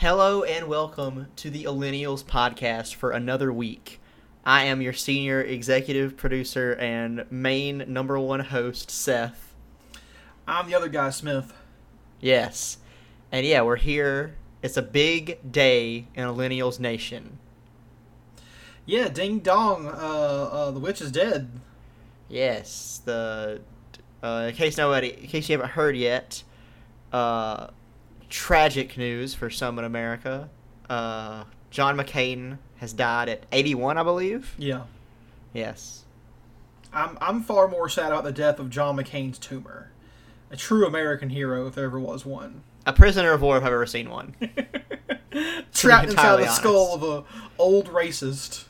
Hello and welcome to the Millennials podcast for another week. I am your senior executive producer and main number one host, Seth. I'm the other guy, Smith. Yes. And yeah, we're here. It's a big day in Millennials Nation. Yeah, ding dong. Uh, uh, the witch is dead. Yes. The uh, in case nobody, in case you haven't heard yet, uh, tragic news for some in America. Uh, John McCain has died at 81, I believe. Yeah. Yes. I'm I'm far more sad about the death of John McCain's tumor. A true American hero, if there ever was one. A prisoner of war, if I've ever seen one. Trapped inside the skull of a old racist.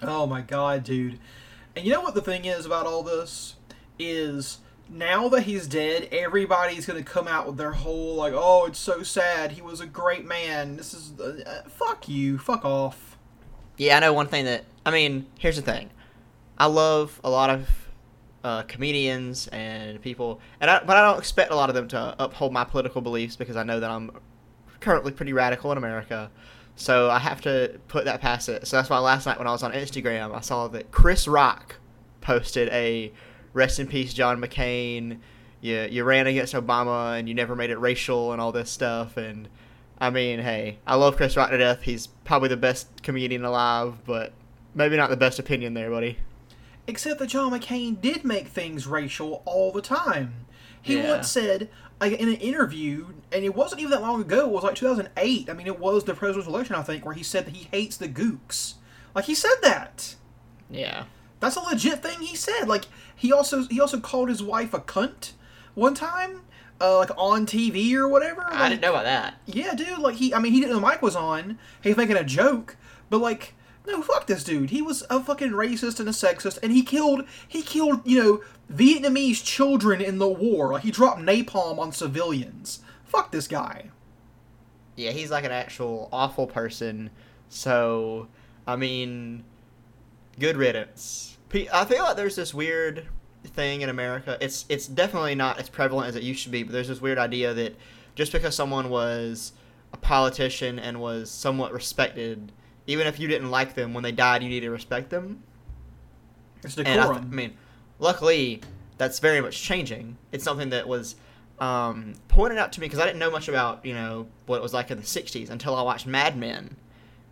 Oh my god, dude. And you know what the thing is about all this? Is now that he's dead, everybody's gonna come out with their whole like, "Oh, it's so sad. He was a great man." This is uh, fuck you, fuck off. Yeah, I know one thing that I mean. Here's the thing, I love a lot of uh, comedians and people, and I, but I don't expect a lot of them to uphold my political beliefs because I know that I'm currently pretty radical in America. So I have to put that past it. So that's why last night when I was on Instagram, I saw that Chris Rock posted a "Rest in peace, John McCain." You you ran against Obama and you never made it racial and all this stuff and. I mean, hey, I love Chris Rock to death. He's probably the best comedian alive, but maybe not the best opinion there, buddy. Except that John McCain did make things racial all the time. He Yeah. once said like, in an interview, and it wasn't even that long ago. It was like 2008. I mean, it was the presidential election, I think, where he said that he hates the gooks. Like he said that. Yeah. That's a legit thing he said. Like he also he also called his wife a cunt one time, uh, like on TV or whatever. I didn't know about that. Yeah, dude. Like he, I mean, he didn't know the mic was on. He was making a joke, but like, no, fuck this dude. He was a fucking racist and a sexist, and he killed, he killed, you know, Vietnamese children in the war. Like he dropped napalm on civilians. Fuck this guy. Yeah, he's like an actual awful person. So, I mean, good riddance. I feel like there's this weird thing in America. It's it's definitely not as prevalent as it used to be, but there's this weird idea that just because someone was a politician and was somewhat respected, even if you didn't like them when they died, you need to respect them. It's And I, th- I mean, luckily, that's very much changing. It's something that was um, pointed out to me because I didn't know much about you know what it was like in the '60s until I watched Mad Men,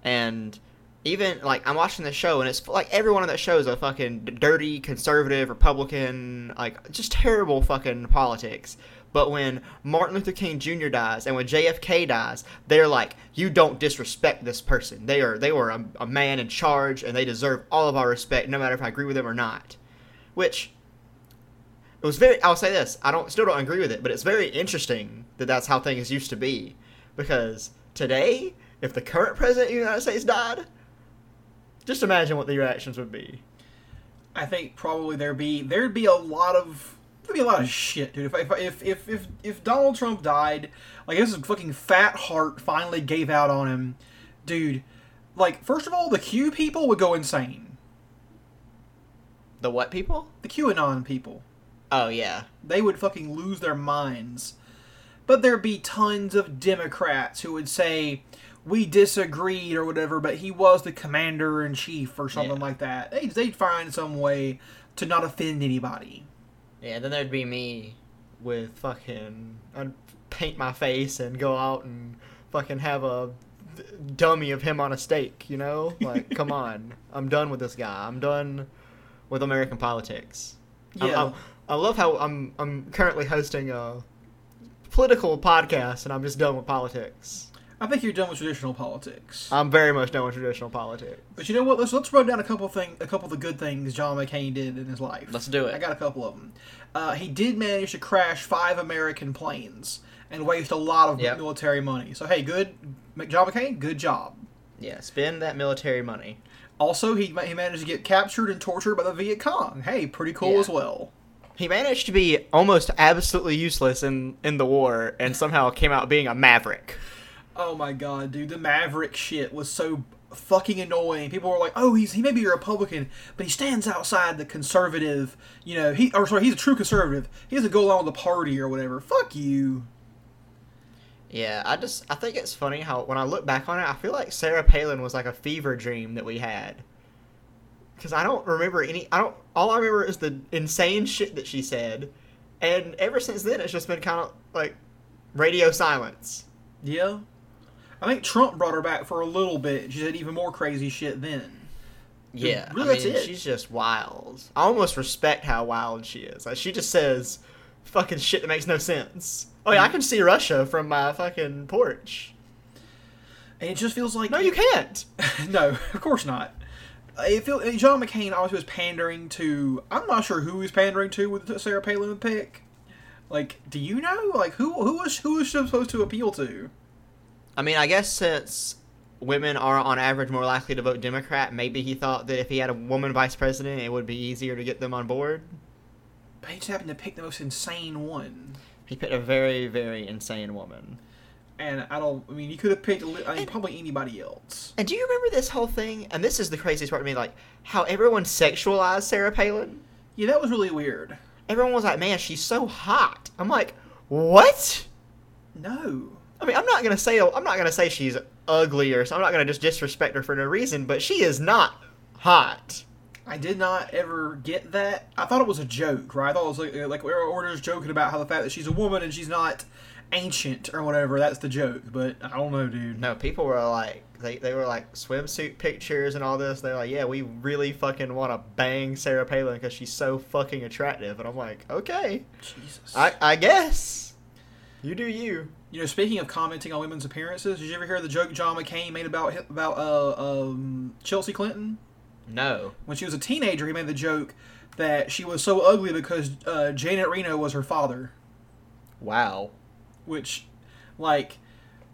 and even like I'm watching the show and it's like everyone on that show is a fucking dirty conservative Republican, like just terrible fucking politics. But when Martin Luther King Jr. dies and when JFK dies, they're like, you don't disrespect this person. They are they were a, a man in charge and they deserve all of our respect, no matter if I agree with them or not. Which it was very. I'll say this: I don't still don't agree with it, but it's very interesting that that's how things used to be. Because today, if the current president of the United States died, just imagine what the reactions would be. I think probably there'd be there'd be a lot of there'd be a lot of shit, dude. If if if if if, if Donald Trump died, like his fucking fat heart finally gave out on him, dude. Like first of all, the Q people would go insane. The what people? The QAnon people, Oh yeah, they would fucking lose their minds. But there'd be tons of Democrats who would say we disagreed or whatever, but he was the commander in chief or something Yeah. like that. They'd, they'd find some way to not offend anybody. yeah. Then there'd be me with fucking. I'd paint my face and go out and fucking have a dummy of him on a stake. You know, like come on, I'm done with this guy. I'm done with American politics. Yeah. I, I love how I'm I'm currently hosting a political podcast and I'm just done with politics. I think you're done with traditional politics. I'm very much done with traditional politics. But you know what? Let's let's run down a couple of thing, a couple of the good things John McCain did in his life. Let's do it. I got a couple of them. Uh, he did manage to crash five American planes and waste a lot of Yep. military money. So hey, good, John McCain, good job. Yeah, spend that military money. Also, he he managed to get captured and tortured by the Viet Cong. Hey, pretty cool Yeah. as well. He managed to be almost absolutely useless in in the war and somehow came out being a maverick. Oh my god, dude, the Maverick shit was so fucking annoying. People were like, "Oh, he's he may be a Republican, but he stands outside the conservative. You know, he or sorry, he's a true conservative. He doesn't go along with the party or whatever. Fuck you." Yeah, I just I think it's funny how when I look back on it, I feel like Sarah Palin was like a fever dream that we had. Cause I don't remember any. I don't. All I remember is the insane shit that she said, and ever since then, it's just been kind of like radio silence. Yeah. I think Trump brought her back for a little bit. She said even more crazy shit then. Yeah, really, I that's mean, it. she's just wild. I almost respect how wild she is. Like she just says fucking shit that makes no sense. Oh yeah, I mm. can see Russia from my fucking porch. And it just feels like No, you can't. no, of course not. Uh, it feel uh, John McCain obviously was pandering to. I'm not sure who he's pandering to with the Sarah Palin pick. Like, do you know? Like, who who was who was she supposed to appeal to? I mean, I guess since women are on average more likely to vote Democrat, maybe he thought that if he had a woman vice president, it would be easier to get them on board. But he just happened to pick the most insane one. He picked a very, very insane woman. And I don't. I mean, he could have picked. li- I mean, probably anybody else. And do you remember this whole thing? And this is the craziest part to me, like how everyone sexualized Sarah Palin. Yeah, that was really weird. Everyone was like, "Man, she's so hot." I'm like, "What?" No. I mean, I'm not gonna say I'm not gonna say she's ugly or so. I'm not gonna just disrespect her for no reason, but she is not hot. I did not ever get that. I thought it was a joke, right? I thought it was like uh, like we were just joking about how the fact that she's a woman and she's not ancient or whatever. That's the joke. But I don't know, dude. No, people were like, they, they were like swimsuit pictures and all this. They're like, yeah, we really fucking want to bang Sarah Palin because she's so fucking attractive. And I'm like, okay, Jesus. I, I guess. You do you. You know, speaking of commenting on women's appearances, did you ever hear the joke John McCain made about about uh, um, Chelsea Clinton No. when she was a teenager? He made the joke that she was so ugly because uh, Janet Reno was her father. Wow. Which, like,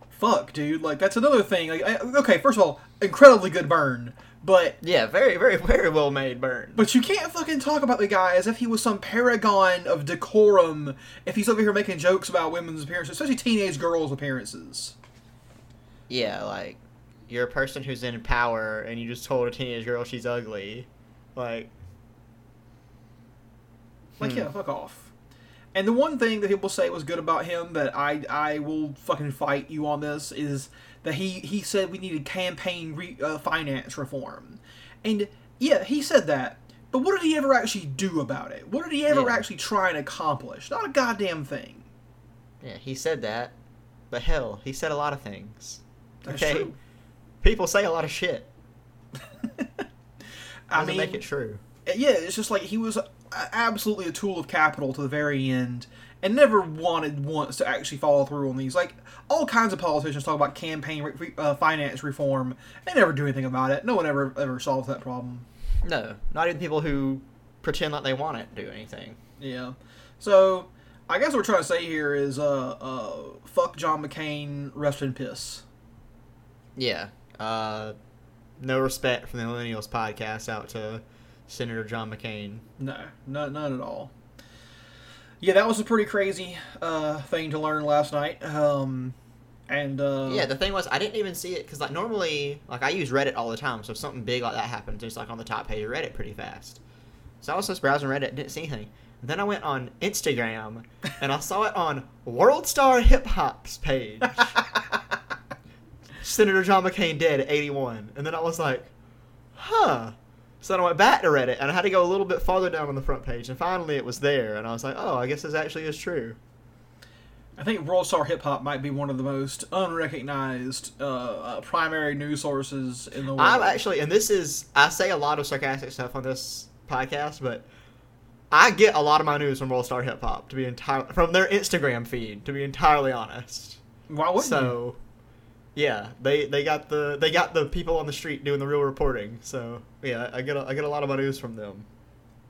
fuck, dude. Like that's another thing. Like, I, okay, first of all, incredibly good burn, but Yeah, very, very, very well made burn. But you can't fucking talk about the guy as if he was some paragon of decorum if he's over here making jokes about women's appearances, especially teenage girls' appearances. yeah, like, you're a person who's in power and you just told a teenage girl she's ugly. Like, Like, Hmm. yeah, fuck off. And the one thing that people say was good about him that I I will fucking fight you on this is that he he said we needed campaign re, uh, finance reform, and yeah, he said that. But what did he ever actually do about it? What did he ever Yeah. actually try and accomplish? Not a goddamn thing. yeah, he said that. But hell, he said a lot of things. That's okay? true. People say a lot of shit. I mean, make it true. yeah, it's just like he was absolutely a tool of capital to the very end, and never wanted once to actually follow through on these. Like all kinds of politicians talk about campaign re- uh, finance reform, they never do anything about it. No one ever ever solves that problem. No, not even people who pretend like they want it do anything. Yeah, so I guess what we're trying to say here is, uh, uh, fuck John McCain, rest in piss. Yeah. Uh, no respect from the Millennials podcast out to Senator John McCain. No, none, none at all. Yeah, that was a pretty crazy uh, thing to learn last night. Um, and uh, Yeah, the thing was, I didn't even see it because, like, normally, like, I use Reddit all the time, so if something big like that happens, it's like on the top page of Reddit pretty fast. So I was just browsing Reddit, didn't see anything. Then I went on Instagram and I saw it on World Star Hip Hop's page. Senator John McCain dead at 81. And then I was like, huh. So then I went back to Reddit and I had to go a little bit farther down on the front page. And finally it was there. And I was like, oh, I guess this actually is true. I think World Star Hip Hop might be one of the most unrecognized uh, uh, primary news sources in the world. I'm actually, and this is, I say a lot of sarcastic stuff on this podcast, but I get a lot of my news from World Star Hip Hop to be entirely from their Instagram feed. To be entirely honest, Why wouldn't you? so yeah, they they got the they got the people on the street doing the real reporting. So yeah, I get a, I get a lot of my news from them.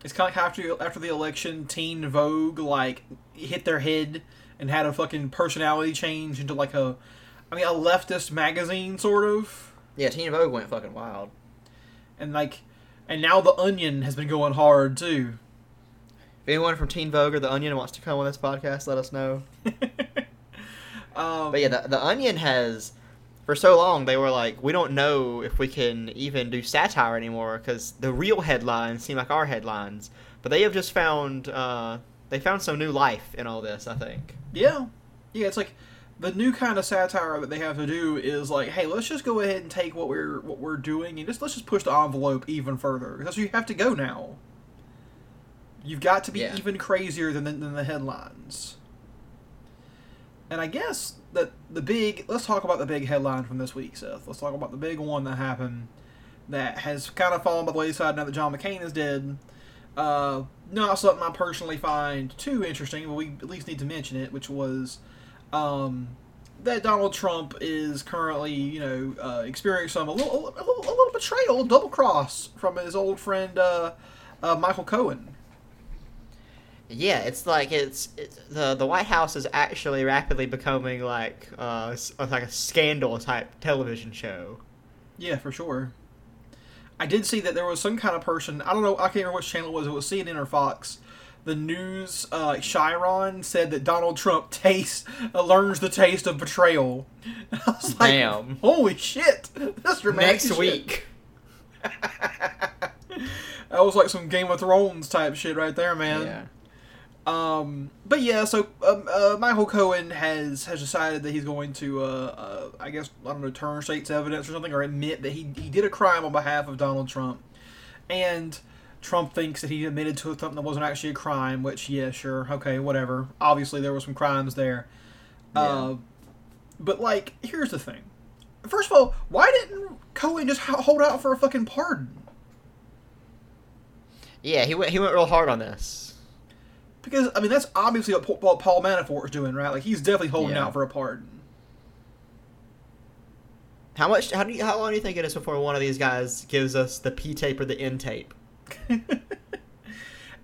It's kind of like after after the election, Teen Vogue like hit their head and had a fucking personality change into like a, I mean, a leftist magazine sort of, Yeah, Teen Vogue went fucking wild. and like, and now the Onion has been going hard too. If anyone from Teen Vogue or The Onion wants to come on this podcast, let us know. um, But yeah, the, the Onion has, for so long, they were like, we don't know if we can even do satire anymore because the real headlines seem like our headlines. But they have just found, uh, they found some new life in all this. I think. Yeah, yeah. It's like the new kind of satire that they have to do is like, hey, let's just go ahead and take what we're what we're doing and just let's just push the envelope even further because you have to go now. You've got to be Yeah. even crazier than the, than the headlines. And I guess that the big let's talk about the big headline from this week, Seth. Let's talk about the big one that happened that has kind of fallen by the wayside now that John McCain is dead. Uh, not something I personally find too interesting, but we at least need to mention it, which was um, that Donald Trump is currently, you know, uh, experiencing some a little, a little, a little betrayal, double cross from his old friend uh, uh, Michael Cohen. Yeah, it's like it's, it's the the White House is actually rapidly becoming like uh like a scandal type television show. Yeah, for sure. I did see that there was some kind of person. I don't know. I can't remember which channel it was. It was CNN or Fox. The news, uh, Chiron said that Donald Trump tastes uh, learns the taste of betrayal. I was like, Damn. holy shit! That's dramatic. Next shit. week. That was like some Game of Thrones type shit right there, man. Yeah. Um, but yeah, so um, uh, Michael Cohen has has decided that he's going to, uh, uh, I guess, I don't know, turn state's evidence or something, or admit that he he did a crime on behalf of Donald Trump, and Trump thinks that he admitted to something that wasn't actually a crime. Which, yeah, sure, okay, whatever. Obviously, there were some crimes there. Uh, but like, here's the thing. First of all, why didn't Cohen just hold out for a fucking pardon? Yeah, he went he went real hard on this. Because I mean, that's obviously what Paul- Manafort is doing, right? Like he's definitely holding Yeah. out for a pardon. How much? How do you, how long do you think it is before one of these guys gives us the P tape or the N tape?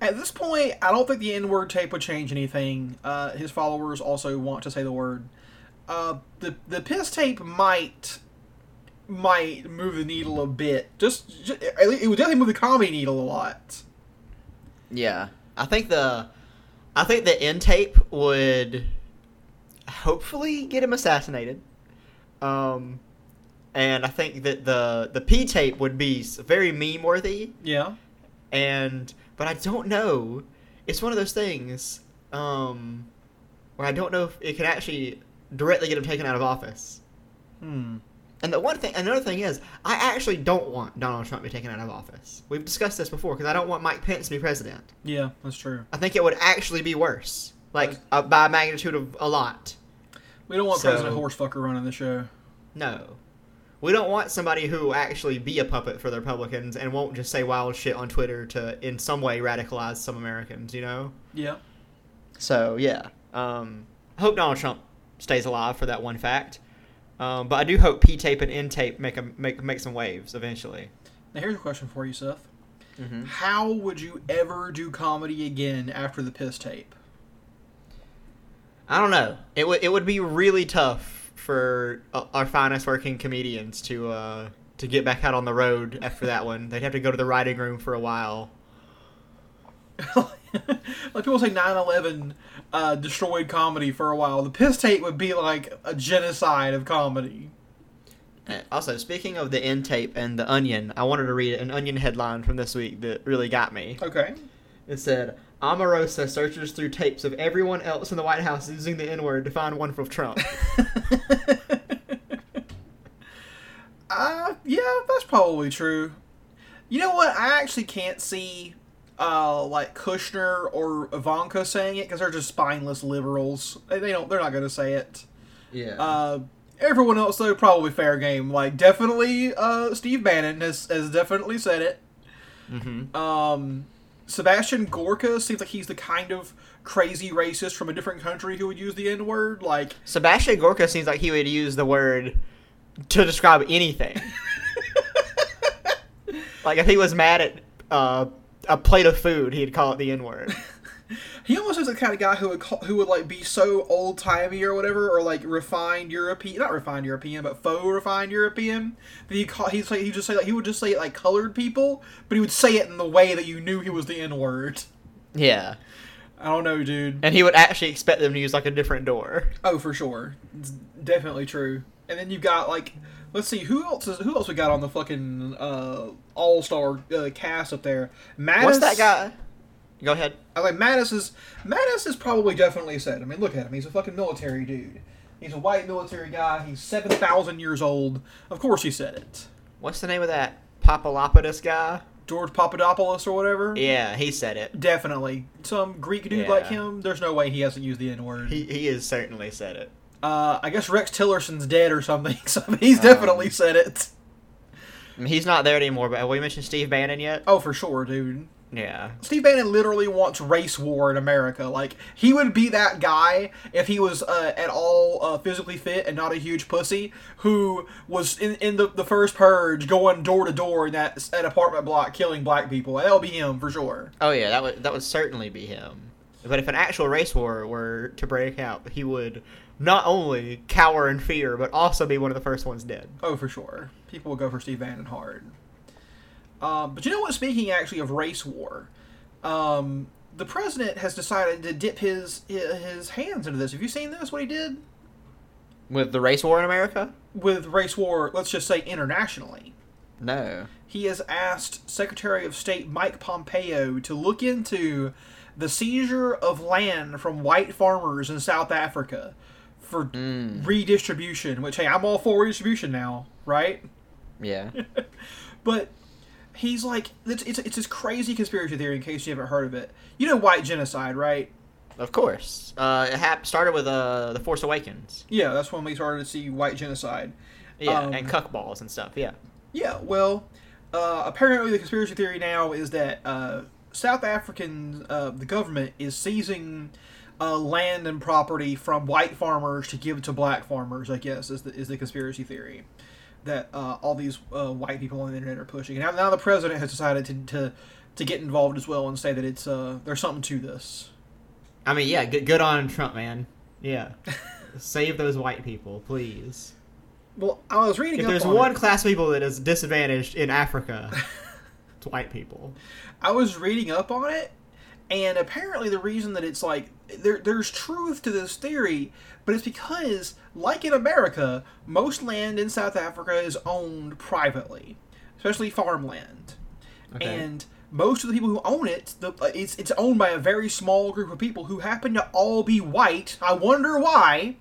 At this point, I don't think the N word tape would change anything. Uh, his followers also want to say the word. Uh, the the piss tape might might move the needle a bit. Just, ju- at least- it would definitely move the comedy needle a lot. Yeah, I think the I think the end tape would hopefully get him assassinated. Um, and I think that the the P tape would be very meme worthy. Yeah. and but I don't know. It's one of those things um, where I don't know if it can actually directly get him taken out of office. Hmm. And the one thing, another thing is, I actually don't want Donald Trump to be taken out of office. We've discussed this before because I don't want Mike Pence to be president. Yeah, that's true. I think it would actually be worse, like uh, by a magnitude of a lot. We don't want So- President Horsefucker running the show. No. We don't want somebody who will actually be a puppet for the Republicans and won't just say wild shit on Twitter to, in some way, radicalize some Americans, you know? Yeah. So yeah, um, I hope Donald Trump stays alive for that one fact. Um, but I do hope P tape and N tape make a, make make some waves eventually. Now here's a question for you, Seth. Mm-hmm. How would you ever do comedy again after the piss tape? I don't know. It would it would be really tough for uh, our finest working comedians to uh, to get back out on the road after that one. They'd have to go to the writing room for a while. like people say 9-11 uh, destroyed comedy for a while. The piss tape would be like a genocide of comedy. Also, speaking of the N tape and the Onion, I wanted to read an Onion headline from this week that really got me. okay. It said, Omarosa searches through tapes of everyone else in the White House using the N word to find one from Trump. uh, yeah that's probably true. You know what? I actually can't see uh, like kushner or ivanka saying it because they're just spineless liberals they, don't they're not going to say it yeah. uh, everyone else though probably fair game like definitely uh, steve bannon has, has definitely said it mm-hmm. Um, Sebastian Gorka seems like he's the kind of crazy racist from a different country who would use the N word. Like, Sebastian Gorka seems like he would use the word to describe anything. like if he was mad at uh, a plate of food, he'd call it the N word. he almost was the kind of guy who would call, who would like be so old timey or whatever, or like refined European, not refined European, but faux refined European. That he call he's like he just say like he would just say it like colored people, but he would say it in the way that you knew he was the N word. Yeah. I don't know, dude. And he would actually expect them to use like a different door. Oh, for sure, it's definitely true. And then you've got like, let's see, who else is who else we got on the fucking uh, all star uh, cast up there? Mattis, What's that guy? Go ahead. I like Mattis is Mattis is probably definitely said. I mean, look at him; he's a fucking military dude. He's a white military guy. He's seven thousand years old. Of course, he said it. What's the name of that Papalopoulos guy? George Papadopoulos or whatever. Yeah, he said it. Definitely, some Greek dude Yeah. like him. There's no way he hasn't used the N word. He he has certainly said it. Uh, I guess Rex Tillerson's dead or something. So he's Um, definitely said it. He's not there anymore. But have we mentioned Steve Bannon yet? Oh, for sure, dude. Yeah. Steve Bannon literally wants race war in America. Like he would be that guy if he was uh, at all uh, physically fit and not a huge pussy, who was in, in the, the first purge, going door to door in that, that apartment block, killing black people. That'll be him for sure. Oh yeah, that would that would certainly be him. But if an actual race war were to break out, he would not only cower in fear, but also be one of the first ones dead. Oh, for sure. People will go for Steve Bannon hard. Um, but you know what? Speaking actually of race war, um, the president has decided to dip his his hands into this. Have you seen this? What he did With the race war in America? with race war? Let's just say internationally. No. He has asked Secretary of State Mike Pompeo to look into the seizure of land from white farmers in South Africa for Mm. redistribution. Which hey, I'm all for redistribution now, right? Yeah. But he's like, it's, it's, it's this crazy conspiracy theory. In case you haven't heard of it, you know white genocide, right? of course. Uh, it hap- started with uh, the Force Awakens. Yeah, that's when we started to see white genocide. Yeah, Um, and cuck balls and stuff. Yeah. Yeah, well, uh, apparently the conspiracy theory now is that uh, South African, uh, the government is seizing uh, land and property from white farmers to give to black farmers. I guess is the is the conspiracy theory that uh, all these uh, white people on the internet are pushing. And now, now the president has decided to, to to get involved as well and say that it's uh, there's something to this. I mean, yeah, good, good on Trump, man. Yeah. Save those white people, please. Well, I was reading If there's on one it. class of people that is disadvantaged in Africa, it's white people. I was reading up on it, and apparently the reason that it's like there, there's truth to this theory, but it's because, like in America, most land in South Africa is owned privately, especially farmland, Okay. and most of the people who own it, the, it's it's owned by a very small group of people who happen to all be white. I wonder why.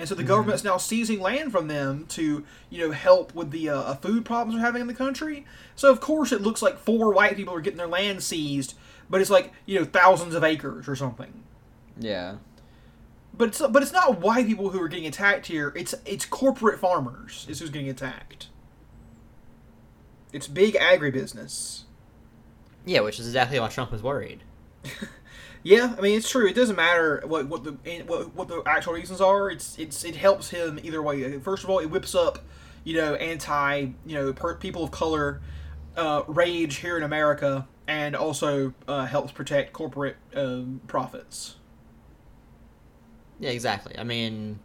And so the government's now seizing land from them to, you know, help with the uh, food problems we're having in the country. So of course it looks like four white people are getting their land seized, but it's like you know thousands of acres or something. Yeah. But it's but it's not white people who are getting attacked here. It's it's corporate farmers is who's getting attacked. It's big agribusiness. Yeah, which is exactly why Trump is worried. Yeah, I mean it's true. It doesn't matter what what the what, what the actual reasons are. It's it's it helps him either way. First of all, it whips up, you know, anti you know per, people of color uh, rage here in America, and also uh, helps protect corporate um, profits. Yeah, exactly. I mean,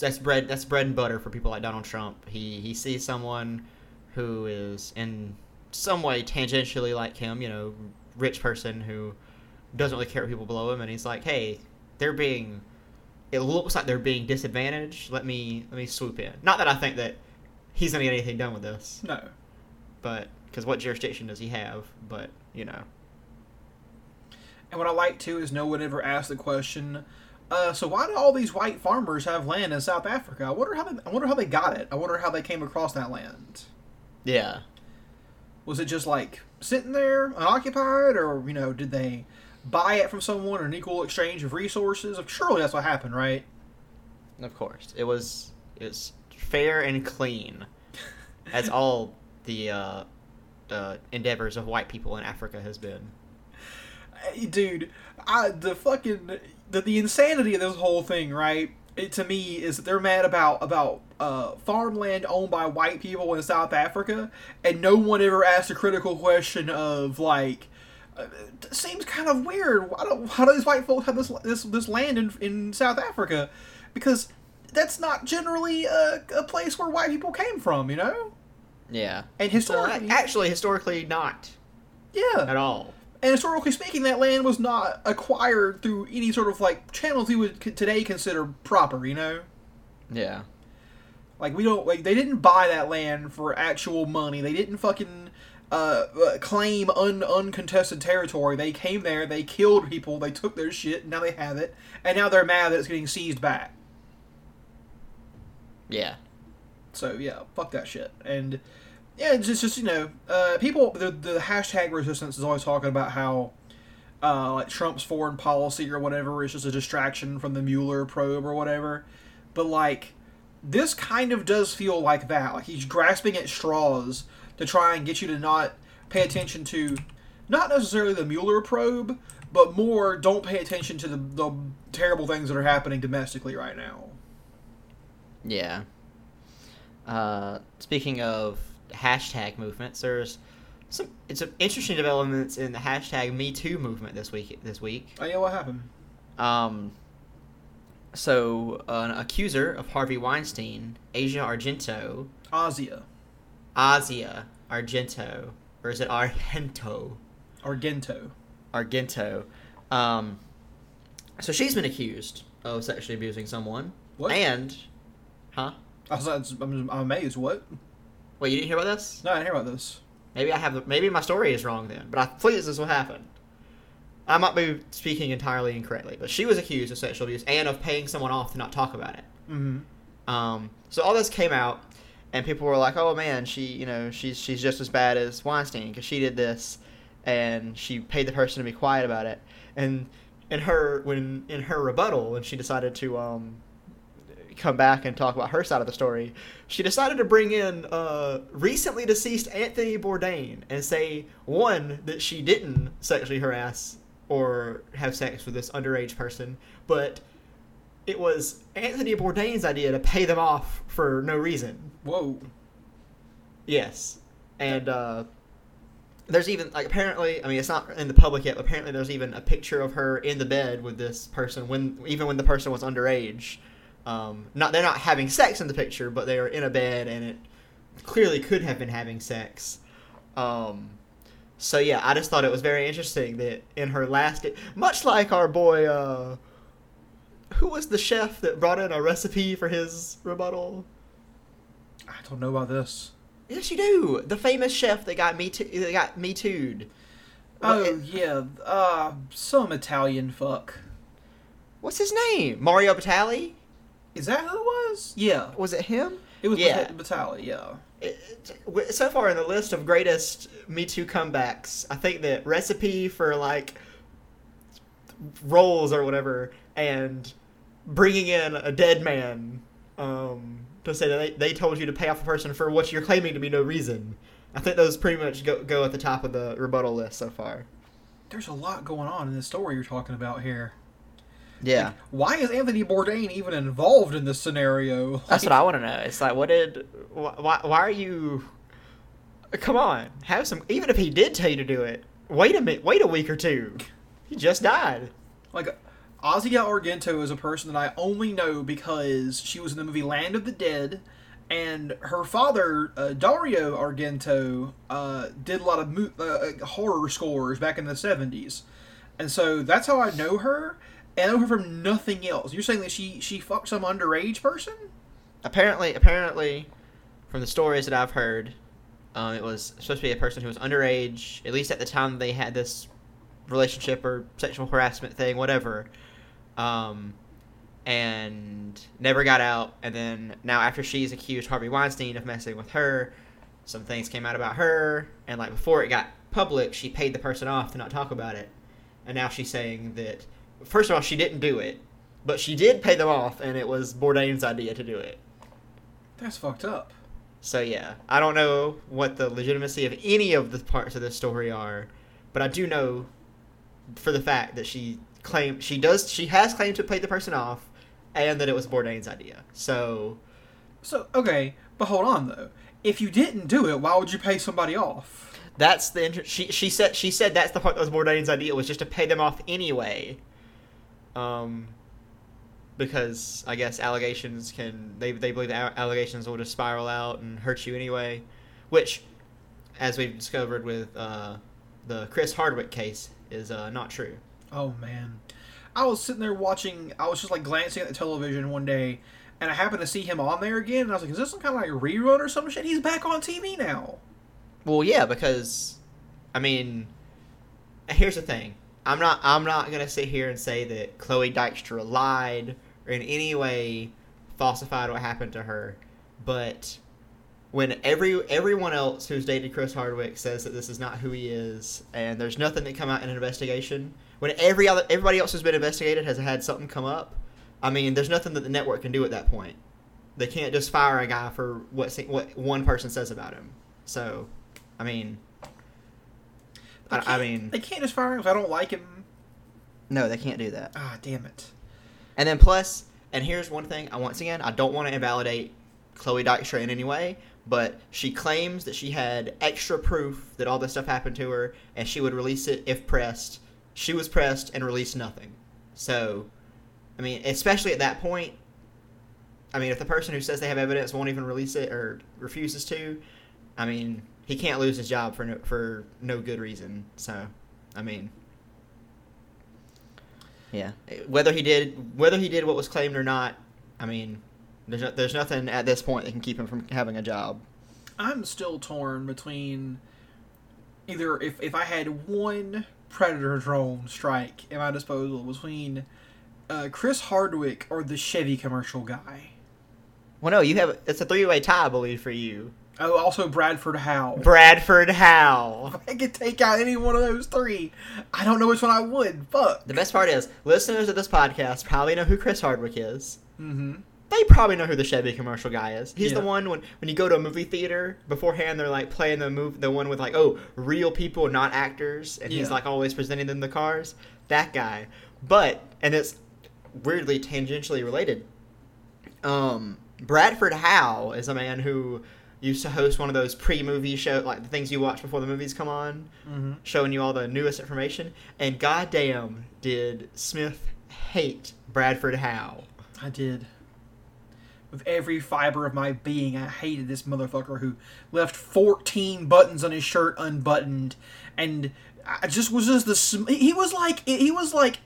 that's bread. That's bread and butter for people like Donald Trump. He he sees someone who is in some way tangentially like him. You know, rich person who doesn't really care what people below him, and he's like, hey, they're being. It looks like they're being disadvantaged. Let me let me swoop in. Not that I think that he's gonna get anything done with this, No, but because what jurisdiction does he have? But you know, and what I like too is no one ever asked the question. Uh, so why do all these white farmers have land in South Africa? I wonder how they, I wonder how they got it. I wonder how they came across that land. yeah. Was it just like sitting there unoccupied, or you know, did they buy it from someone or an equal exchange of resources? Surely that's what happened, right? Of course, it was it was fair and clean, as all the uh, uh, endeavors of white people in Africa has been. Hey, Dude, I the fucking the, the insanity of this whole thing, right? It, to me is that they're mad about about uh, farmland owned by white people in South Africa, and no one ever asked a critical question of like. Uh, it seems kind of weird. Why do, why do these white folks have this this this land in, in South Africa? Because that's not generally a, a place where white people came from, you know. Yeah, And so, historically, actually, historically, not yeah, at all. and historically speaking, that land was not acquired through any sort of like channels we would today consider proper. You know, Yeah, like we don't like they didn't buy that land for actual money. They didn't fucking uh, uh, claim un uncontested territory. They came there, they killed people, they took their shit, and now they have it, and now they're mad that it's getting seized back. Yeah. So yeah, fuck that shit. And yeah, it's just, just you know, uh, people the the hashtag resistance is always talking about how uh, like Trump's foreign policy or whatever is just a distraction from the Mueller probe or whatever. But like this kind of does feel like that. Like he's grasping at straws to try and get you to not pay attention to not necessarily the Mueller probe, but more don't pay attention to the, the terrible things that are happening domestically right now. Yeah. Uh, speaking of hashtag movements, there's some it's some interesting developments in the hashtag Me Too movement this week. This week, Oh yeah, what happened? um, so an accuser of Harvey Weinstein, Asia Argento, Asia. Asia Argento, or is it Argento? Argento. Argento. Um, so she's been accused of sexually abusing someone, What? and, huh? I was, I'm, I'm amazed. What? Wait, you didn't hear about this? No, I didn't hear about this. Maybe I have. Maybe my story is wrong then, but I think this is what happened. I might be speaking entirely incorrectly, but she was accused of sexual abuse and of paying someone off to not talk about it. Mm-hmm. Um, so all this came out, and people were like, "Oh man, she, you know, she's she's just as bad as Weinstein because she did this, and she paid the person to be quiet about it." And in her when in her rebuttal, when she decided to um, come back and talk about her side of the story, she decided to bring in uh, recently deceased Anthony Bourdain and say one that she didn't sexually harass or have sex with this underage person, but it was Anthony Bourdain's idea to pay them off for no reason. Whoa. Yes, and uh, there's even like apparently, I mean, it's not in the public yet. But apparently, there's even a picture of her in the bed with this person when even when the person was underage. Um, not they're not having sex in the picture, but they are in a bed, and it clearly could have been having sex. Um, so yeah, I just thought it was very interesting that in her last, much like our boy, uh, who was the chef that brought in a recipe for his rebuttal? I don't know about this. Yes, you do. The famous chef that got me too, that got me too'd. Oh What- yeah, uh, some Italian fuck. What's his name? Mario Batali? Is that who it was? Yeah, Was it him? it was Yeah. Bat- Batali. Yeah. It- it- so far in the list of greatest Me Too comebacks, I think that recipe for like rolls or whatever, and bringing in a dead man um, to say that they, they told you to pay off a person for what you're claiming to be no reason. I think those pretty much go, go at the top of the rebuttal list so far. There's a lot going on in this story you're talking about here. Yeah. Like, why is Anthony Bourdain even involved in this scenario? That's what I want to know. It's like, what did, why, why are you? Come on, have some. Even if he did tell you to do it, wait a minute, wait a week or two. He just died. Like, Asia Argento is a person that I only know because she was in the movie Land of the Dead, and her father, uh, Dario Argento, uh, did a lot of mo- uh, horror scores back in the 70s. And so that's how I know her, and I know her from nothing else. You're saying that she, she fucked some underage person? Apparently, apparently, from the stories that I've heard, um, it was supposed to be a person who was underage, at least at the time they had this relationship or sexual harassment thing, whatever. Um, and never got out. And then now, after she's accused Harvey Weinstein of messing with her, some things came out about her. And like before it got public, she paid the person off to not talk about it. And now she's saying that, first of all, she didn't do it, but she did pay them off, and it was Bourdain's idea to do it. That's fucked up. So yeah, I don't know what the legitimacy of any of the parts of this story are, but I do know for the fact that she claimed she does she has claimed to pay the person off, and that it was Bourdain's idea. So So, okay, but hold on, though. If you didn't do it, why would you pay somebody off? that's the inter- she she said she said that's the part that was Bourdain's idea was just to pay them off anyway. Um. Because I guess allegations can they they believe that allegations will just spiral out and hurt you anyway, which, as we've discovered with uh, the Chris Hardwick case, is uh, not true. Oh man. I was sitting there watching I was just like glancing at the television one day and I happened to see him on there again and I was like, Is this some kind of like rerun or some shit? He's back on TV now. Well, yeah, because I mean, here's the thing. I'm not I'm not gonna sit here and say that Chloe Dykstra lied or in any way falsified what happened to her, but when every everyone else who's dated Chris Hardwick says that this is not who he is, and there's nothing that come out in an investigation, when every other everybody else who's been investigated has had something come up, I mean, there's nothing that the network can do at that point. They can't just fire a guy for what what one person says about him. So, I mean, They I, I can't- mean, they can't just fire him if I don't like him. no, they can't do that. Ah, damn it. And then plus, and here's one thing. I once again, I don't want to invalidate Chloe Dykstra in any way, but she claims that she had extra proof that all this stuff happened to her, and she would release it if pressed. She was pressed and released nothing. So, I mean, especially at that point, I mean, if the person who says they have evidence won't even release it or refuses to, I mean, he can't lose his job for no, for no good reason. So, I mean, yeah, whether he did whether he did what was claimed or not, I mean, there's no, there's nothing at this point that can keep him from having a job. I'm still torn between either if, if I had one Predator drone strike at my disposal between uh, Chris Hardwick or the Chevy commercial guy. Well, no, you have it's a three way tie, I believe, for you. Oh, also Bradford Howe. Bradford Howe. If I could take out any one of those three, I don't know which one I would. Fuck. The best part is listeners of this podcast probably know who Chris Hardwick is. Mm-hmm. They probably know who the Chevy commercial guy is. He's the one when when you go to a movie theater beforehand, they're like playing the move, the one with like oh real people, not actors, and he's like always presenting them the cars. That guy, but and it's weirdly tangentially related. Um, Bradford Howe is a man who used to host one of those pre-movie show like the things you watch before the movies come on, Mm-hmm. showing you all the newest information. And goddamn, did Smith hate Bradford Howe. I did. With every fiber of my being, I hated this motherfucker who left 14 buttons on his shirt unbuttoned, and I just was just the. He was like he was like.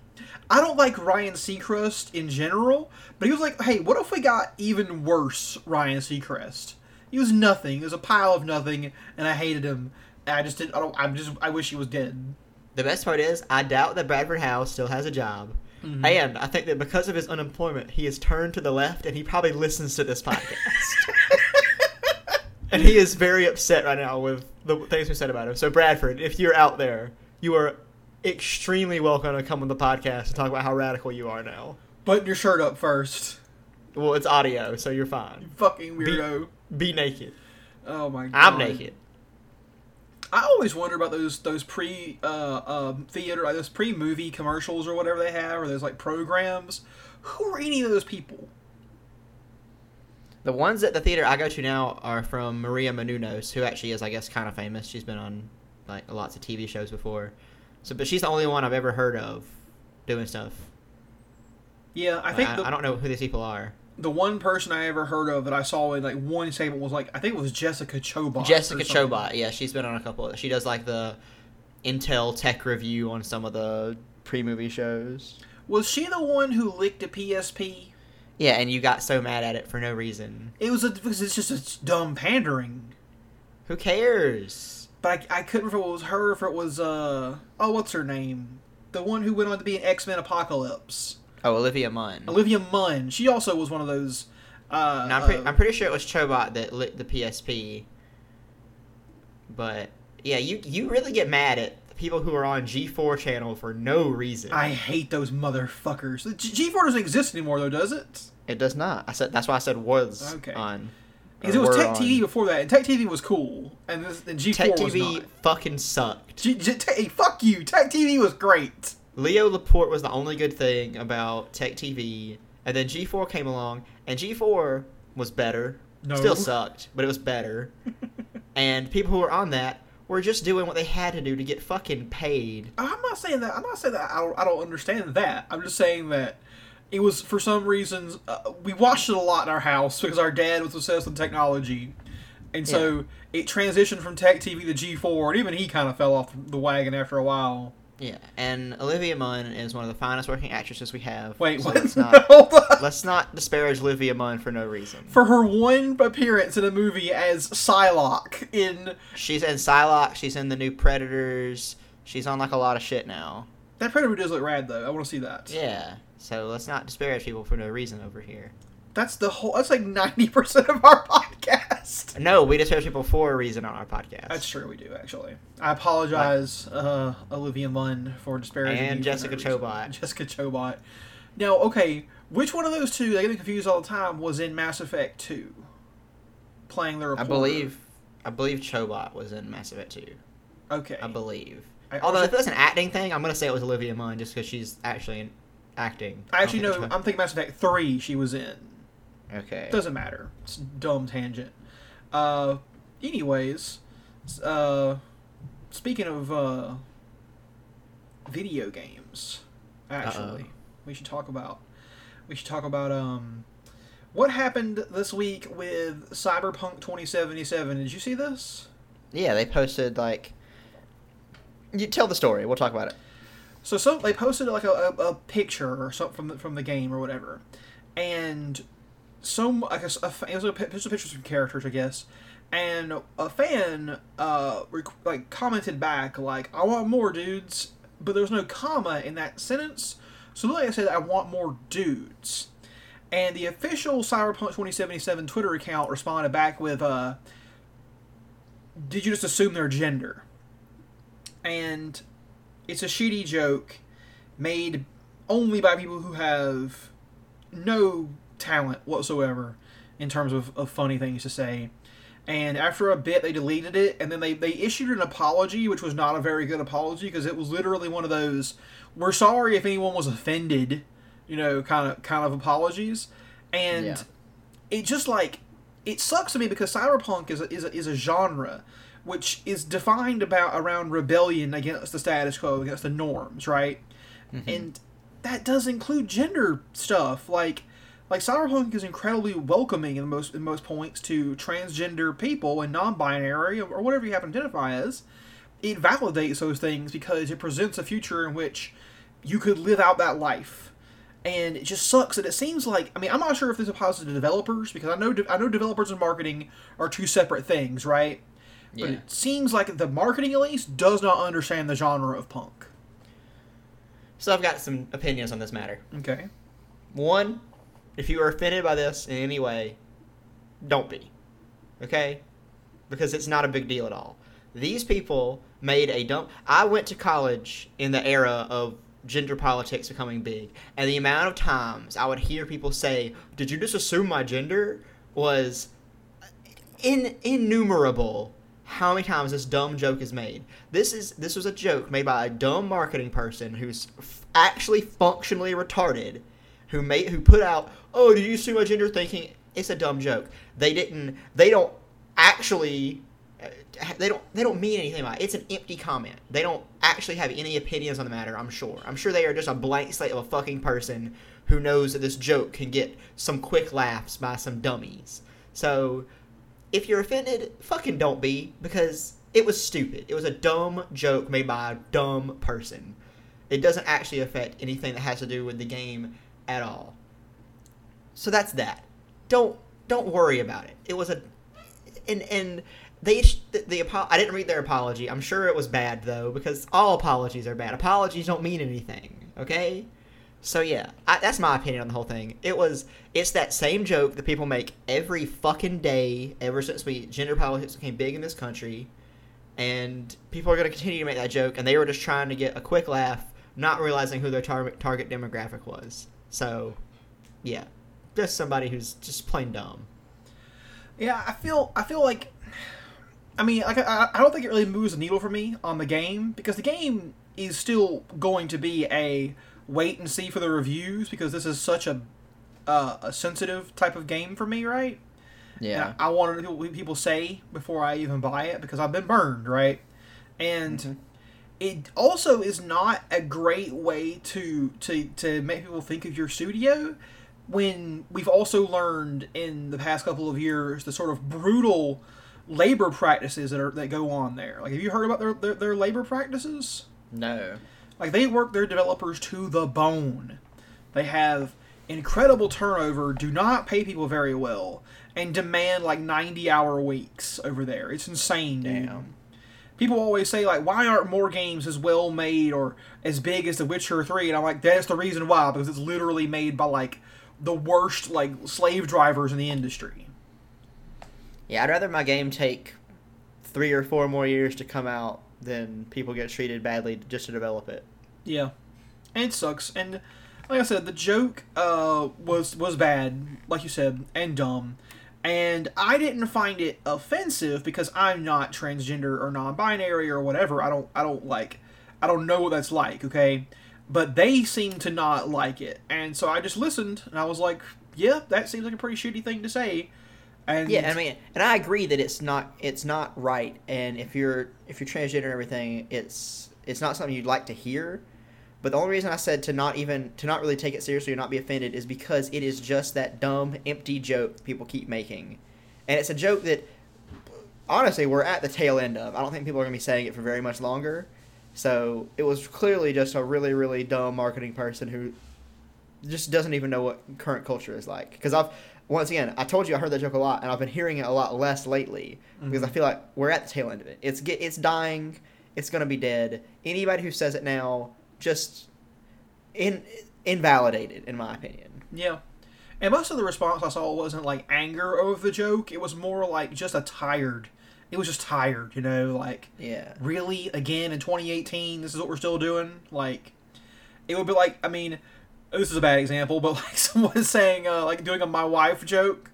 I don't like Ryan Seacrest in general, but he was like, "Hey, what if we got even worse Ryan Seacrest? He was nothing. He was a pile of nothing, and I hated him. And I just didn't. I don't. I'm just. I wish he was dead. The best part is, I doubt that Bradford Howe still has a job. Mhm. And I think that because of his unemployment, he has turned to the left and he probably listens to this podcast. and he is very upset right now with the things we said about him. So, Bradford, if you're out there, you are extremely welcome to come on the podcast and talk about how radical you are now. Button your shirt up first. Well, it's audio, so you're fine. Fucking weirdo. Be naked. oh my god. I'm naked. I always wonder about those those pre uh, um, theater, like those pre movie commercials or whatever they have, or those like programs. Who are any of those people? The ones at the theater I go to now are from Maria Menounos, who actually is, I guess, kind of famous. She's been on like lots of TV shows before. So, but she's the only one I've ever heard of doing stuff. Yeah, I I, think I, the, don't know who these people are. The one person I ever heard of that I saw in like one segment was like I think it was Jessica Chobot. Jessica. Chobot, yeah, she's been on a couple. Of, she does like the Intel tech review on some of the pre-movie shows. Was she the one who licked a PSP? Yeah, and you got so mad at it for no reason. It was a, because it's just a dumb pandering. Who cares? But I, I couldn't remember if it was her, if it was uh oh what's her name, the one who went on to be an X Men Apocalypse. Oh, Olivia Munn. Olivia Munn. She also was one of those. Uh, No, I'm, pre- uh, I'm pretty sure it was Chobot that lit the PSP. But yeah, you you really get mad at people who are on G4 channel for no reason. I hate those motherfuckers. G- G4 doesn't exist anymore, though, does it? it does not. I said that's why I said was Okay. on. Because it was Tech on. TV before that, and Tech TV was cool, and, this, and G4 Tech TV fucking sucked. G- G- fuck you. Tech TV was great. Leo Laporte was the only good thing about Tech TV, and then G4 came along, and G4 was better. No. Still sucked, but it was better. and people who were on that were just doing what they had to do to get fucking paid. I'm not saying that. I'm not saying that. I don't, I don't understand that. I'm just saying that it was for some reasons uh, we watched it a lot in our house because our dad was obsessed with technology, and so it transitioned from Tech TV to G4, and even he kind of fell off the wagon after a while. Yeah, and Olivia Munn is one of the finest working actresses we have. Wait, so what? Let's not, let's not disparage Olivia Munn for no reason. For her one appearance in a movie as Psylocke in She's in Psylocke. She's in the new Predators. She's on like a lot of shit now. that Predator does look rad though. I want to see that. Yeah. So let's not disparage people for no reason over here. That's the whole. That's like ninety percent of our podcast. No, we disparage people for a reason on our podcast. That's true. We do actually. I apologize, uh, Olivia Munn, for disparaging And Jessica no. Chobot. Jessica Chobot. Now, okay, which one of those two? They get confused all the time. Was in Mass Effect Two, playing the I believe, I believe Chobot was in Mass Effect 2. Okay. I believe. I- Although if it was an acting thing, I'm gonna say it was Olivia Munn just because she's actually in acting. I actually know. think I'm thinking Mass Effect Three. She was in. Okay. Doesn't matter. It's a dumb tangent. Uh, anyways, uh, speaking of uh, video games, actually, Uh-oh. we should talk about we should talk about um what happened this week with Cyberpunk 2077. Did you see this? Yeah, they posted like. You tell the story. We'll talk about it. So, so they posted like a, a, a picture or something from the, from the game or whatever, and some I guess a, it was a, picture of some characters, I guess, and a fan uh rec- like commented back like I want more dudes, but there was no comma in that sentence, so like I said I want more dudes, and the official Cyberpunk 2077 Twitter account responded back with uh, did you just assume their gender? And it's a shitty joke made only by people who have no talent whatsoever in terms of, of funny things to say. And after a bit, they deleted it, and then they, they issued an apology, which was not a very good apology because it was literally one of those "we're sorry if anyone was offended," you know, kind of kind of apologies. And Yeah. it just like it sucks to me because cyberpunk is a, is a, is a genre which is defined about around rebellion against the status quo, against the norms, right? Mm-hmm. And that does include gender stuff. Like like cyberpunk is incredibly welcoming in most in most points to transgender people and non-binary or whatever you happen to identify as. It validates those things because it presents a future in which you could live out that life. And it just sucks that it seems like I mean I'm not sure if this applies to developers because I know de- I know developers and marketing are two separate things, right? yeah. But it seems like the marketing at least does not understand the genre of punk. So I've got some opinions on this matter. Okay. One, if you are offended by this in any way, don't be. Okay? Because it's not a big deal at all. These people made a dumb. I went to college in the era of gender politics becoming big, and the amount of times I would hear people say, Did you just assume my gender? was in innumerable how many times this dumb joke is made. This is this was a joke made by a dumb marketing person who's f- actually functionally retarded, who made who put out, "Oh, did you see my gender?" Thinking it's a dumb joke. They didn't. They don't actually. uh, They don't. They don't mean anything by it. It's an empty comment. They don't actually have any opinions on the matter. I'm sure. I'm sure they are just a blank slate of a fucking person who knows that this joke can get some quick laughs by some dummies. So if you're offended, fucking don't be because it was stupid. It was a dumb joke made by a dumb person. It doesn't actually affect anything that has to do with the game at all. So that's that. Don't don't worry about it. It was a and and they the, the I didn't read their apology. I'm sure it was bad though because all apologies are bad. Apologies don't mean anything. Okay. So yeah, I, that's my opinion on the whole thing. It was it's that same joke that people make every fucking day ever since we gender politics became big in this country, and people are going to continue to make that joke, and they were just trying to get a quick laugh, not realizing who their tar- target demographic was. So, yeah, just somebody who's just plain dumb. Yeah, I feel I feel like I mean, like I, I don't think it really moves the needle for me on the game because the game is still going to be a wait and see for the reviews because this is such a uh, a sensitive type of game for me, right? And I, I want to know what people say before I even buy it because I've been burned, right? And Mhm. it also is not a great way to to to make people think of your studio when we've also learned in the past couple of years the sort of brutal labor practices that are that go on there. Like, have you heard about their their, their labor practices? No. Like they work their developers to the bone. They have incredible turnover, do not pay people very well, and demand like 90 hour weeks over there. It's insane, dude. Damn. People always say like, why aren't more games as well made or as big as The Witcher 3? And I'm like, that's the reason why, because it's literally made by like the worst like slave drivers in the industry. Yeah, I'd rather my game take three or four more years to come out than people get treated badly just to develop it. Yeah, and it sucks. And like I said, the joke uh, was was bad, like you said, and dumb. And I didn't find it offensive because I'm not transgender or non-binary or whatever. I don't I don't like I don't know what that's like. Okay, but they seem to not like it, and so I just listened and I was like, yeah, that seems like a pretty shitty thing to say. And Yeah, I mean, and I agree that it's not it's not right. And if you're if you're transgender and everything, it's it's not something you'd like to hear. But the only reason I said to not even to not really take it seriously or not be offended is because it is just that dumb, empty joke people keep making, and it's a joke that honestly we're at the tail end of. I don't think people are gonna be saying it for very much longer. So it was clearly just a really really dumb marketing person who just doesn't even know what current culture is like. Because I've once again, I told you I heard that joke a lot, and I've been hearing it a lot less lately because I mm-hmm. feel like we're at the tail end of it. It's get it's dying. It's gonna be dead. Anybody who says it now just in invalidated, in my opinion. Yeah. And most of the response I saw wasn't like anger over the joke. It was more like just a tired. It was just tired, you know, like Yeah. really again in 2018 this is what we're still doing like it would be like i mean this is a bad example but like someone saying uh, like doing a my wife joke